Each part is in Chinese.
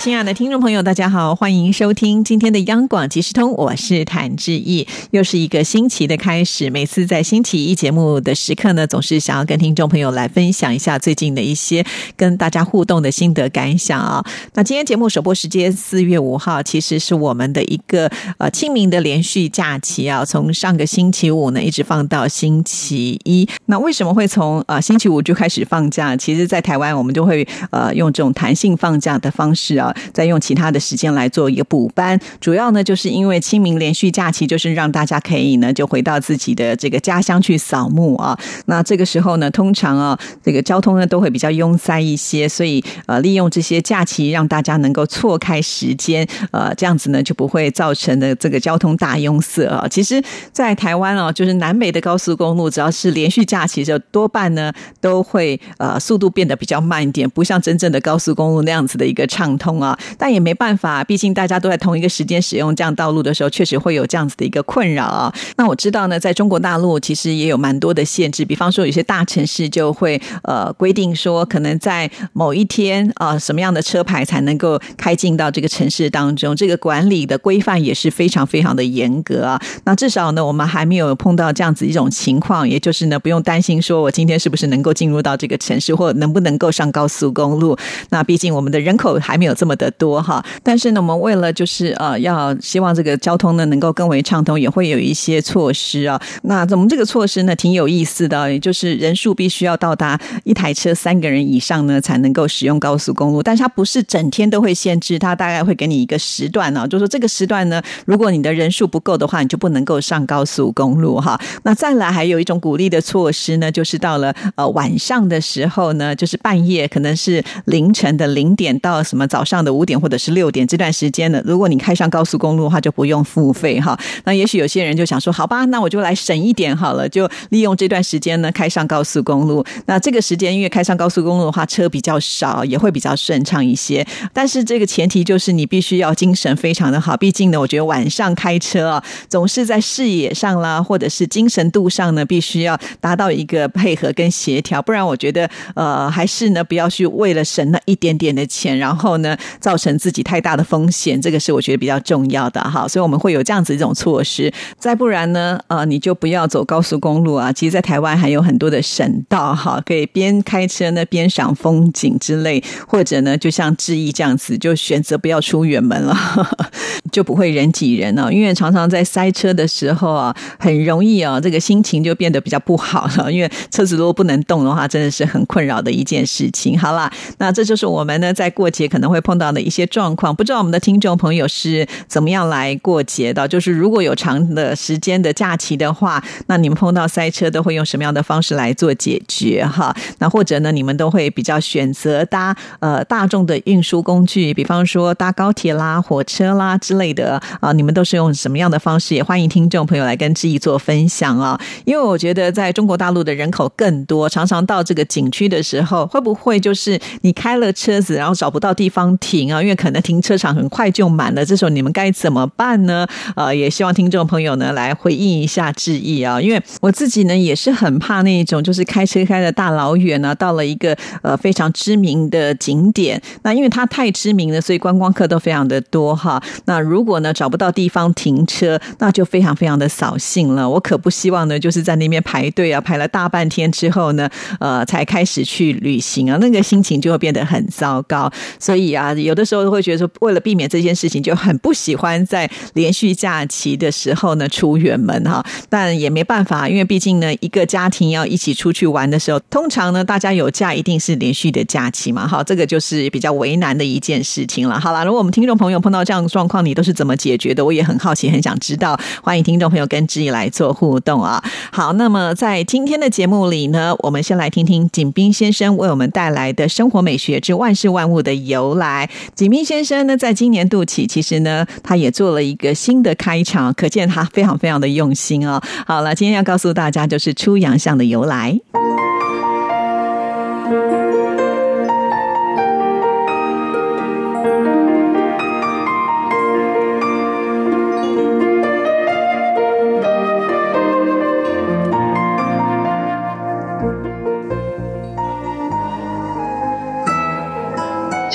亲爱的听众朋友，大家好，欢迎收听今天的央广即时通，我是谭志毅。又是一个新奇的开始，每次在星期一节目的时刻呢，总是想要跟听众朋友来分享一下最近的一些跟大家互动的心得感想啊。那今天节目首播时间四月五号，其实是我们的一个呃清明的连续假期啊，从上个星期五呢一直放到星期一。那为什么会从呃星期五就开始放假？其实，在台湾我们就会呃用这种弹性放假的方式啊。再用其他的时间来做一个补班，主要呢就是因为清明连续假期，就是让大家可以呢就回到自己的这个家乡去扫墓啊。那这个时候呢，通常啊这个交通呢都会比较拥塞一些，所以呃利用这些假期，让大家能够错开时间，呃这样子呢就不会造成的这个交通大拥塞啊。其实，在台湾哦，就是南北的高速公路，只要是连续假期就，多半呢都会呃速度变得比较慢一点，不像真正的高速公路那样子的一个畅通。啊，但也没办法，毕竟大家都在同一个时间使用这样道路的时候，确实会有这样子的一个困扰啊。那我知道呢，在中国大陆其实也有蛮多的限制，比方说有些大城市就会呃规定说，可能在某一天啊，什么样的车牌才能够开进到这个城市当中，这个管理的规范也是非常非常的严格啊。那至少呢，我们还没有碰到这样子一种情况，也就是呢，不用担心说我今天是不是能够进入到这个城市，或能不能够上高速公路。那毕竟我们的人口还没有这么。么的多哈，但是呢，我们为了就是呃，要希望这个交通呢能够更为畅通，也会有一些措施啊。那我们这个措施呢挺有意思的，也就是人数必须要到达一台车三个人以上呢才能够使用高速公路，但是它不是整天都会限制，它大概会给你一个时段呢，就说这个时段呢，如果你的人数不够的话，你就不能够上高速公路哈。那再来还有一种鼓励的措施呢，就是到了呃晚上的时候呢，就是半夜可能是凌晨的零点到什么早上。的五点或者是六点这段时间呢，如果你开上高速公路的话，就不用付费哈。那也许有些人就想说，好吧，那我就来省一点好了，就利用这段时间呢开上高速公路。那这个时间因为开上高速公路的话，车比较少，也会比较顺畅一些。但是这个前提就是你必须要精神非常的好，毕竟呢，我觉得晚上开车啊，总是在视野上啦，或者是精神度上呢，必须要达到一个配合跟协调，不然我觉得呃，还是呢，不要去为了省那一点点的钱，然后呢。造成自己太大的风险，这个是我觉得比较重要的哈，所以我们会有这样子一种措施。再不然呢，呃，你就不要走高速公路啊。其实，在台湾还有很多的省道哈，可以边开车呢边赏风景之类，或者呢，就像志毅这样子，就选择不要出远门了，就不会人挤人了。因为常常在塞车的时候啊，很容易啊，这个心情就变得比较不好了。因为车子如果不能动的话，真的是很困扰的一件事情。好了，那这就是我们呢在过节可能会碰。到的一些状况，不知道我们的听众朋友是怎么样来过节的？就是如果有长的时间的假期的话，那你们碰到塞车都会用什么样的方式来做解决？哈，那或者呢，你们都会比较选择搭呃大众的运输工具，比方说搭高铁啦、火车啦之类的啊，你们都是用什么样的方式？也欢迎听众朋友来跟志毅做分享啊，因为我觉得在中国大陆的人口更多，常常到这个景区的时候，会不会就是你开了车子，然后找不到地方？停停啊，因为可能停车场很快就满了，这时候你们该怎么办呢？呃，也希望听众朋友呢来回应一下质疑啊，因为我自己呢也是很怕那种就是开车开的大老远呢，到了一个呃非常知名的景点，那因为它太知名了，所以观光客都非常的多哈。那如果呢找不到地方停车，那就非常非常的扫兴了。我可不希望呢就是在那边排队啊，排了大半天之后呢，呃才开始去旅行啊，那个心情就会变得很糟糕。所以啊。有的时候会觉得说，为了避免这件事情，就很不喜欢在连续假期的时候呢出远门哈。但也没办法，因为毕竟呢，一个家庭要一起出去玩的时候，通常呢，大家有假一定是连续的假期嘛。哈，这个就是比较为难的一件事情了。好了，如果我们听众朋友碰到这样的状况，你都是怎么解决的？我也很好奇，很想知道。欢迎听众朋友跟志毅来做互动啊。好，那么在今天的节目里呢，我们先来听听景斌先生为我们带来的生活美学之万事万物的由来。景明先生呢，在今年度起，其实呢，他也做了一个新的开场，可见他非常非常的用心哦。好了，今天要告诉大家，就是出洋相的由来。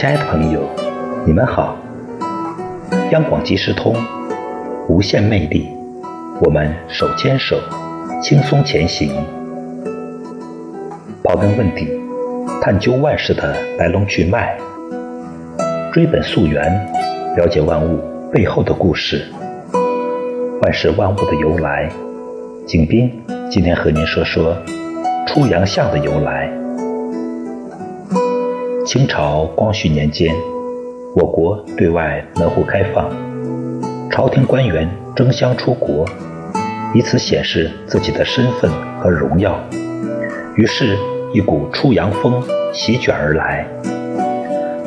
亲爱的朋友，你们好。央广即时通，无限魅力，我们手牵手，轻松前行。刨根问底，探究万事的来龙去脉，追本溯源，了解万物背后的故事，万事万物的由来。景斌今天和您说说出洋相的由来。清朝光绪年间，我国对外门户开放，朝廷官员争相出国，以此显示自己的身份和荣耀。于是，一股出洋风席卷而来。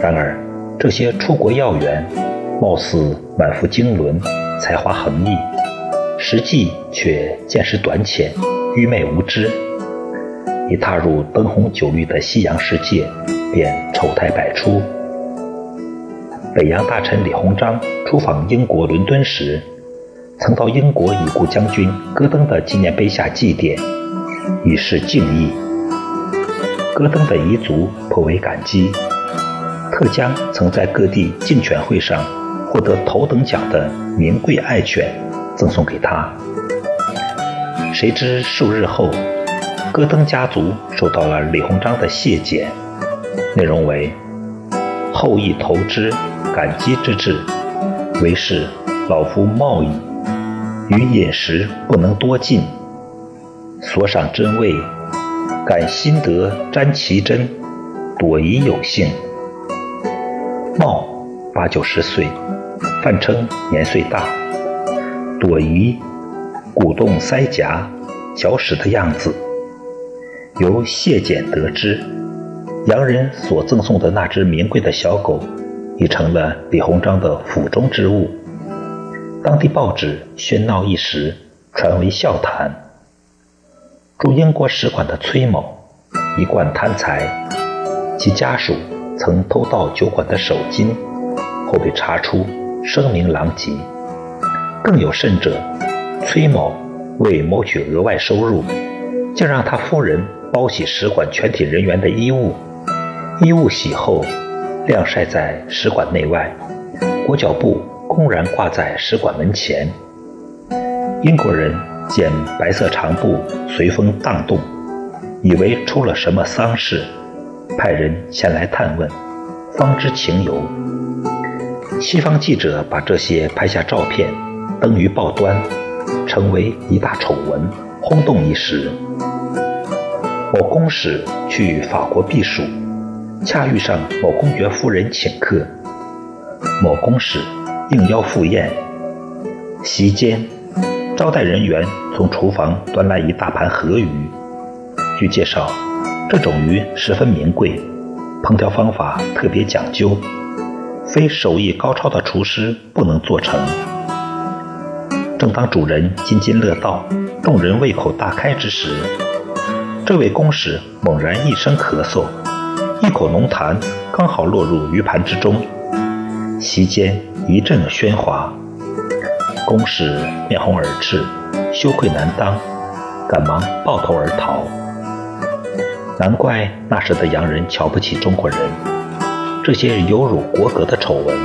然而，这些出国要员貌似满腹经纶，才华横溢，实际却见识短浅，愚昧无知。一踏入灯红酒绿的西洋世界。便丑态百出。北洋大臣李鸿章出访英国伦敦时，曾到英国已故将军戈登的纪念碑下祭奠，以示敬意。戈登的遗族颇为感激，特将曾在各地竞犬会上获得头等奖的名贵爱犬赠送给他。谁知数日后，戈登家族受到了李鸿章的谢简。内容为：后羿投之，感激之至。为是老夫冒矣，于饮食不能多进。所赏真味，感心得沾其真。朵颐有幸。茂八九十岁，泛称年岁大。朵颐鼓动腮颊、嚼食的样子，由谢简得知。洋人所赠送的那只名贵的小狗，已成了李鸿章的府中之物。当地报纸喧闹一时，传为笑谈。驻英国使馆的崔某，一贯贪财，其家属曾偷盗酒馆的手金，后被查出，声名狼藉。更有甚者，崔某为谋取额外收入，竟让他夫人包洗使馆全体人员的衣物。衣物洗后，晾晒在使馆内外，裹脚布公然挂在使馆门前。英国人见白色长布随风荡动，以为出了什么丧事，派人前来探问，方知情由。西方记者把这些拍下照片，登于报端，成为一大丑闻，轰动一时。某公使去法国避暑。恰遇上某公爵夫人请客，某公使应邀赴宴。席间，招待人员从厨房端来一大盘河鱼。据介绍，这种鱼十分名贵，烹调方法特别讲究，非手艺高超的厨师不能做成。正当主人津津乐道，众人胃口大开之时，这位公使猛然一声咳嗽。一口浓痰刚好落入鱼盘之中，席间一阵喧哗，公使面红耳赤，羞愧难当，赶忙抱头而逃。难怪那时的洋人瞧不起中国人，这些有辱国格的丑闻，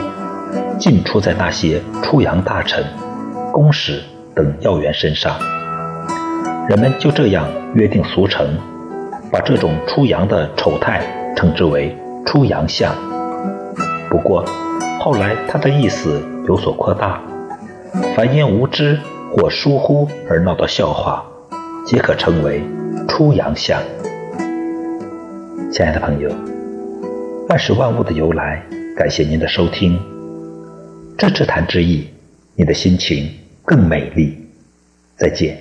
尽出在那些出洋大臣、公使等要员身上。人们就这样约定俗成，把这种出洋的丑态。称之为出洋相。不过后来他的意思有所扩大，凡因无知或疏忽而闹的笑话，皆可称为出洋相。亲爱的朋友，万事万物的由来，感谢您的收听。这只谈之意，你的心情更美丽。再见。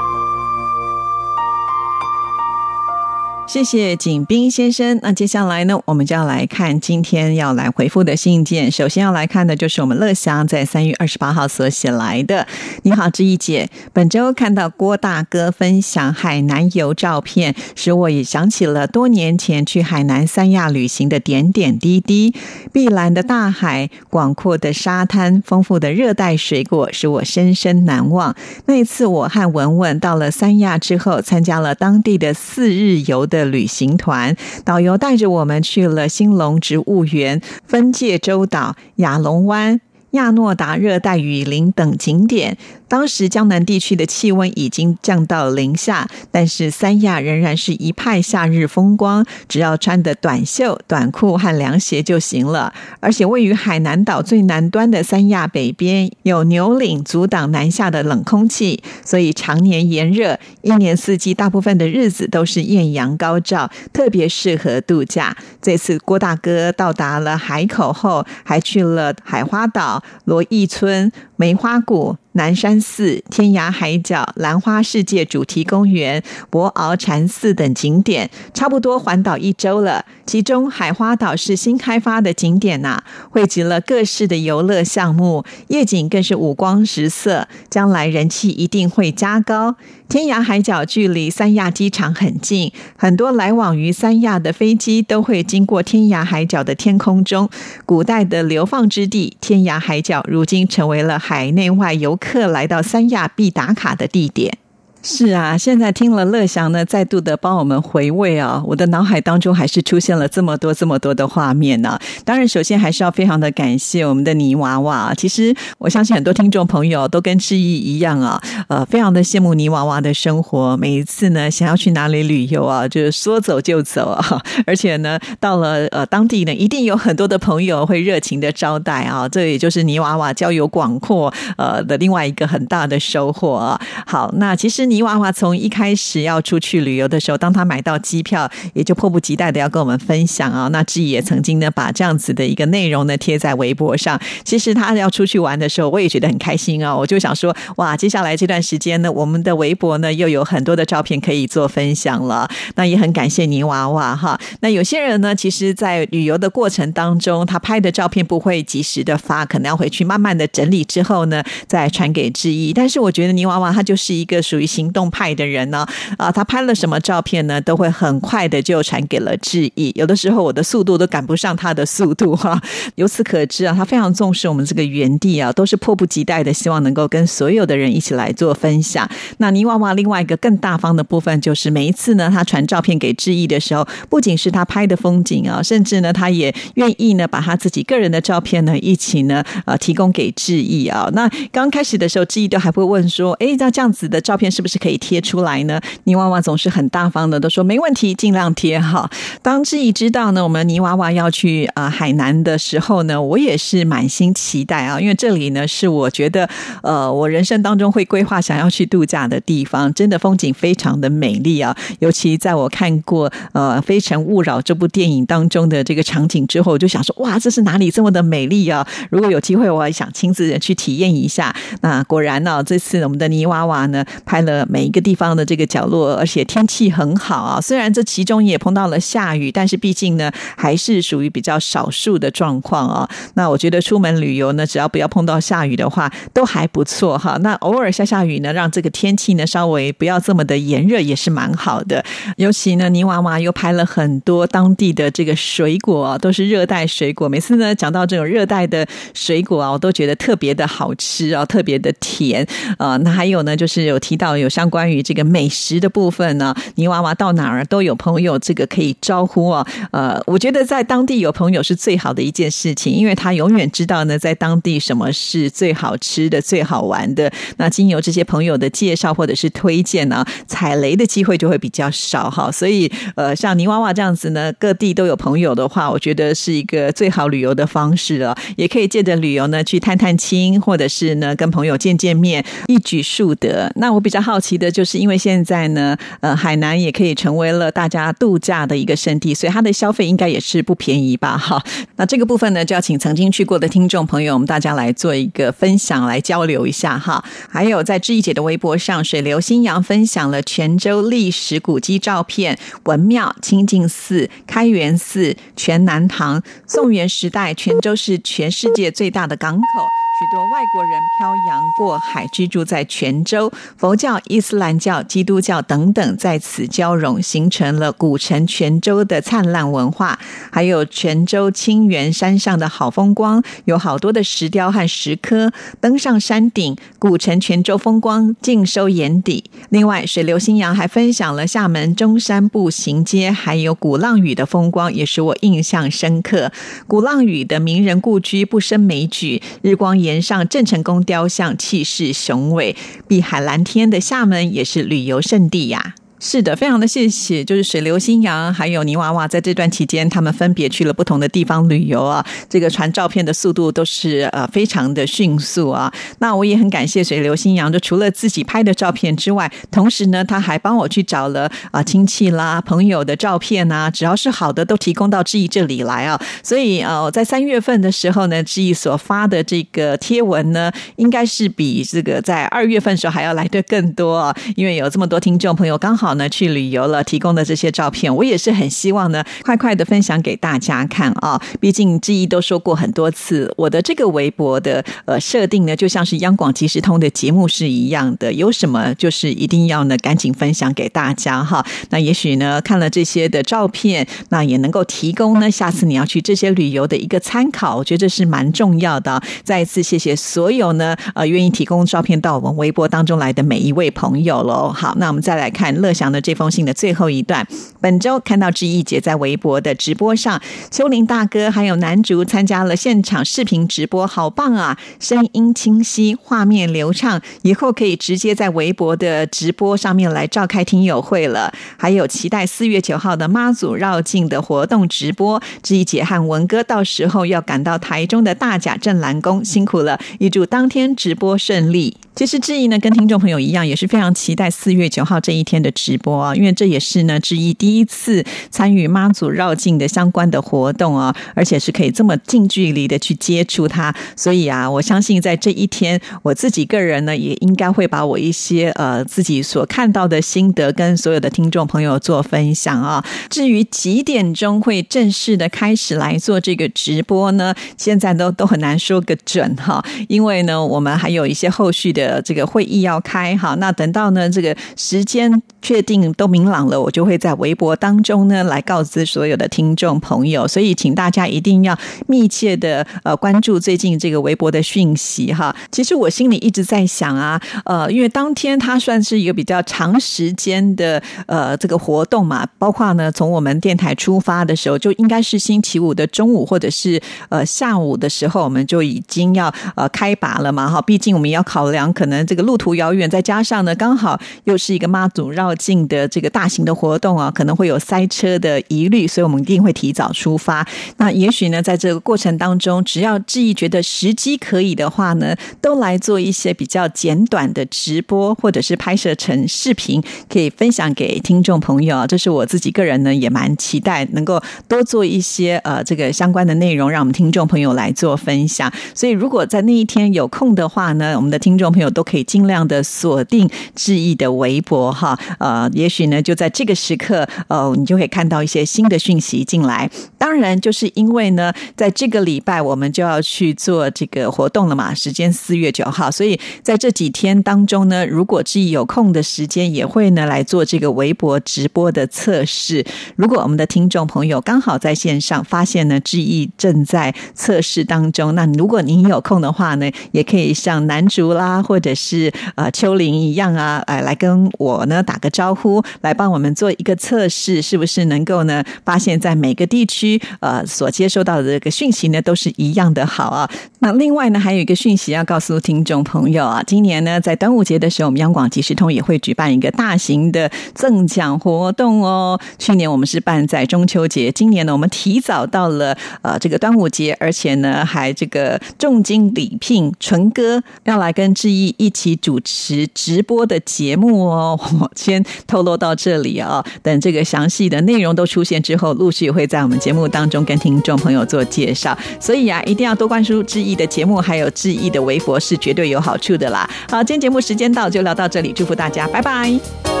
谢谢景斌先生。那接下来呢，我们就要来看今天要来回复的信件。首先要来看的就是我们乐祥在三月二十八号所写来的。你好，志毅姐，本周看到郭大哥分享海南游照片，使我也想起了多年前去海南三亚旅行的点点滴滴。碧蓝的大海、广阔的沙滩、丰富的热带水果，使我深深难忘。那一次，我和文文到了三亚之后，参加了当地的四日游的。旅行团导游带着我们去了兴隆植物园、分界洲岛、亚龙湾。亚诺达热带雨林等景点，当时江南地区的气温已经降到零下，但是三亚仍然是一派夏日风光。只要穿的短袖、短裤和凉鞋就行了。而且位于海南岛最南端的三亚北边，有牛岭阻挡南下的冷空气，所以常年炎热，一年四季大部分的日子都是艳阳高照，特别适合度假。这次郭大哥到达了海口后，还去了海花岛。罗义村、梅花谷。南山寺、天涯海角、兰花世界主题公园、博鳌禅寺等景点，差不多环岛一周了。其中海花岛是新开发的景点呐，汇集了各式的游乐项目，夜景更是五光十色，将来人气一定会加高。天涯海角距离三亚机场很近，很多来往于三亚的飞机都会经过天涯海角的天空中。古代的流放之地天涯海角，如今成为了海内外游。客来到三亚必打卡的地点。是啊，现在听了乐祥呢，再度的帮我们回味啊，我的脑海当中还是出现了这么多这么多的画面呢。当然，首先还是要非常的感谢我们的泥娃娃。其实，我相信很多听众朋友都跟志毅一样啊，呃，非常的羡慕泥娃娃的生活。每一次呢，想要去哪里旅游啊，就是说走就走啊。而且呢，到了呃当地呢，一定有很多的朋友会热情的招待啊。这也就是泥娃娃交友广阔呃的另外一个很大的收获啊。好，那其实。泥娃娃从一开始要出去旅游的时候，当他买到机票，也就迫不及待的要跟我们分享啊。那志毅也曾经呢，把这样子的一个内容呢贴在微博上。其实他要出去玩的时候，我也觉得很开心啊。我就想说，哇，接下来这段时间呢，我们的微博呢又有很多的照片可以做分享了。那也很感谢泥娃娃哈。那有些人呢，其实，在旅游的过程当中，他拍的照片不会及时的发，可能要回去慢慢的整理之后呢，再传给志毅。但是我觉得泥娃娃他就是一个属于。行动派的人呢，啊，他拍了什么照片呢？都会很快的就传给了志毅。有的时候我的速度都赶不上他的速度哈。由此可知啊，他非常重视我们这个园地啊，都是迫不及待的希望能够跟所有的人一起来做分享。那泥娃娃另外一个更大方的部分，就是每一次呢，他传照片给志毅的时候，不仅是他拍的风景啊，甚至呢，他也愿意呢，把他自己个人的照片呢，一起呢，呃，提供给志毅啊。那刚开始的时候，志毅都还会问说，哎，那这样子的照片是不是？是可以贴出来呢？泥娃娃总是很大方的，都说没问题，尽量贴哈。当志毅知道呢，我们泥娃娃要去啊海南的时候呢，我也是满心期待啊，因为这里呢是我觉得呃我人生当中会规划想要去度假的地方，真的风景非常的美丽啊。尤其在我看过呃《非诚勿扰》这部电影当中的这个场景之后，我就想说哇，这是哪里这么的美丽啊？如果有机会，我也想亲自去体验一下。那果然呢，这次我们的泥娃娃呢拍了。每一个地方的这个角落，而且天气很好啊。虽然这其中也碰到了下雨，但是毕竟呢，还是属于比较少数的状况啊。那我觉得出门旅游呢，只要不要碰到下雨的话，都还不错哈。那偶尔下下雨呢，让这个天气呢稍微不要这么的炎热，也是蛮好的。尤其呢，泥娃娃又拍了很多当地的这个水果，都是热带水果。每次呢讲到这种热带的水果啊，我都觉得特别的好吃啊，特别的甜啊。那还有呢，就是有提到有。相关于这个美食的部分呢，泥娃娃到哪儿都有朋友，这个可以招呼啊。呃，我觉得在当地有朋友是最好的一件事情，因为他永远知道呢，在当地什么是最好吃的、最好玩的。那经由这些朋友的介绍或者是推荐呢，踩雷的机会就会比较少哈。所以，呃，像泥娃娃这样子呢，各地都有朋友的话，我觉得是一个最好旅游的方式了。也可以借着旅游呢，去探探亲，或者是呢跟朋友见见面，一举数得。那我比较好。奇的就是，因为现在呢，呃，海南也可以成为了大家度假的一个圣地，所以它的消费应该也是不便宜吧？哈，那这个部分呢，就要请曾经去过的听众朋友，我们大家来做一个分享，来交流一下哈。还有在志毅姐的微博上，水流新阳分享了泉州历史古迹照片，文庙、清净寺、开元寺、全南堂。宋元时代，泉州是全世界最大的港口。许多外国人漂洋过海居住在泉州，佛教、伊斯兰教、基督教等等在此交融，形成了古城泉州的灿烂文化。还有泉州清源山上的好风光，有好多的石雕和石刻。登上山顶，古城泉州风光尽收眼底。另外，水流新阳还分享了厦门中山步行街，还有鼓浪屿的风光，也使我印象深刻。鼓浪屿的名人故居不胜枚举，日光岩。岩上郑成功雕像气势雄伟，碧海蓝天的厦门也是旅游胜地呀。是的，非常的谢谢。就是水流新阳还有泥娃娃在这段期间，他们分别去了不同的地方旅游啊。这个传照片的速度都是呃非常的迅速啊。那我也很感谢水流新阳，就除了自己拍的照片之外，同时呢，他还帮我去找了啊亲戚啦、朋友的照片啊，只要是好的都提供到志毅这里来啊。所以呃，在三月份的时候呢，志毅所发的这个贴文呢，应该是比这个在二月份时候还要来的更多啊，因为有这么多听众朋友刚好。呢，去旅游了，提供的这些照片，我也是很希望呢，快快的分享给大家看啊！毕竟志毅都说过很多次，我的这个微博的呃设定呢，就像是央广即时通的节目是一样的，有什么就是一定要呢赶紧分享给大家哈。那也许呢，看了这些的照片，那也能够提供呢，下次你要去这些旅游的一个参考，我觉得这是蛮重要的。再一次谢谢所有呢，呃，愿意提供照片到我们微博当中来的每一位朋友喽。好，那我们再来看乐。讲的这封信的最后一段，本周看到志毅姐在微博的直播上，秋林大哥还有南竹参加了现场视频直播，好棒啊！声音清晰，画面流畅，以后可以直接在微博的直播上面来召开听友会了。还有期待四月九号的妈祖绕境的活动直播，志毅姐和文哥到时候要赶到台中的大甲镇澜宫，辛苦了，预祝当天直播顺利。其实志毅呢，跟听众朋友一样，也是非常期待四月九号这一天的直。播啊，因为这也是呢，志毅第一次参与妈祖绕境的相关的活动啊，而且是可以这么近距离的去接触它，所以啊，我相信在这一天，我自己个人呢，也应该会把我一些呃自己所看到的心得跟所有的听众朋友做分享啊。至于几点钟会正式的开始来做这个直播呢？现在都都很难说个准哈，因为呢，我们还有一些后续的这个会议要开哈。那等到呢这个时间确定都明朗了，我就会在微博当中呢来告知所有的听众朋友，所以请大家一定要密切的呃关注最近这个微博的讯息哈。其实我心里一直在想啊，呃，因为当天它算是一个比较长时间的呃这个活动嘛，包括呢从我们电台出发的时候，就应该是星期五的中午或者是呃下午的时候，我们就已经要呃开拔了嘛哈。毕竟我们要考量可能这个路途遥远，再加上呢刚好又是一个妈祖绕境。的这个大型的活动啊，可能会有塞车的疑虑，所以我们一定会提早出发。那也许呢，在这个过程当中，只要志毅觉得时机可以的话呢，都来做一些比较简短的直播，或者是拍摄成视频，可以分享给听众朋友啊。这是我自己个人呢，也蛮期待能够多做一些呃这个相关的内容，让我们听众朋友来做分享。所以，如果在那一天有空的话呢，我们的听众朋友友都可以尽量的锁定志毅的微博哈，呃。也许呢，就在这个时刻，呃，你就会看到一些新的讯息进来。当然，就是因为呢，在这个礼拜我们就要去做这个活动了嘛，时间四月九号，所以在这几天当中呢，如果志毅有空的时间，也会呢来做这个微博直播的测试。如果我们的听众朋友刚好在线上发现呢，志毅正在测试当中，那如果您有空的话呢，也可以像南竹啦，或者是呃秋玲一样啊，哎，来跟我呢打个招。呼来帮我们做一个测试，是不是能够呢？发现，在每个地区呃所接收到的这个讯息呢，都是一样的好啊。那另外呢，还有一个讯息要告诉听众朋友啊，今年呢，在端午节的时候，我们央广即时通也会举办一个大型的赠奖活动哦。去年我们是办在中秋节，今年呢，我们提早到了呃这个端午节，而且呢，还这个重金礼聘纯哥要来跟志毅一一起主持直播的节目哦。我先透露到这里啊，等这个详细的内容都出现之后，陆续会在我们节目当中跟听众朋友做介绍。所以啊，一定要多关注志毅的节目，还有志毅的微博是绝对有好处的啦。好，今天节目时间到，就聊到这里，祝福大家，拜拜。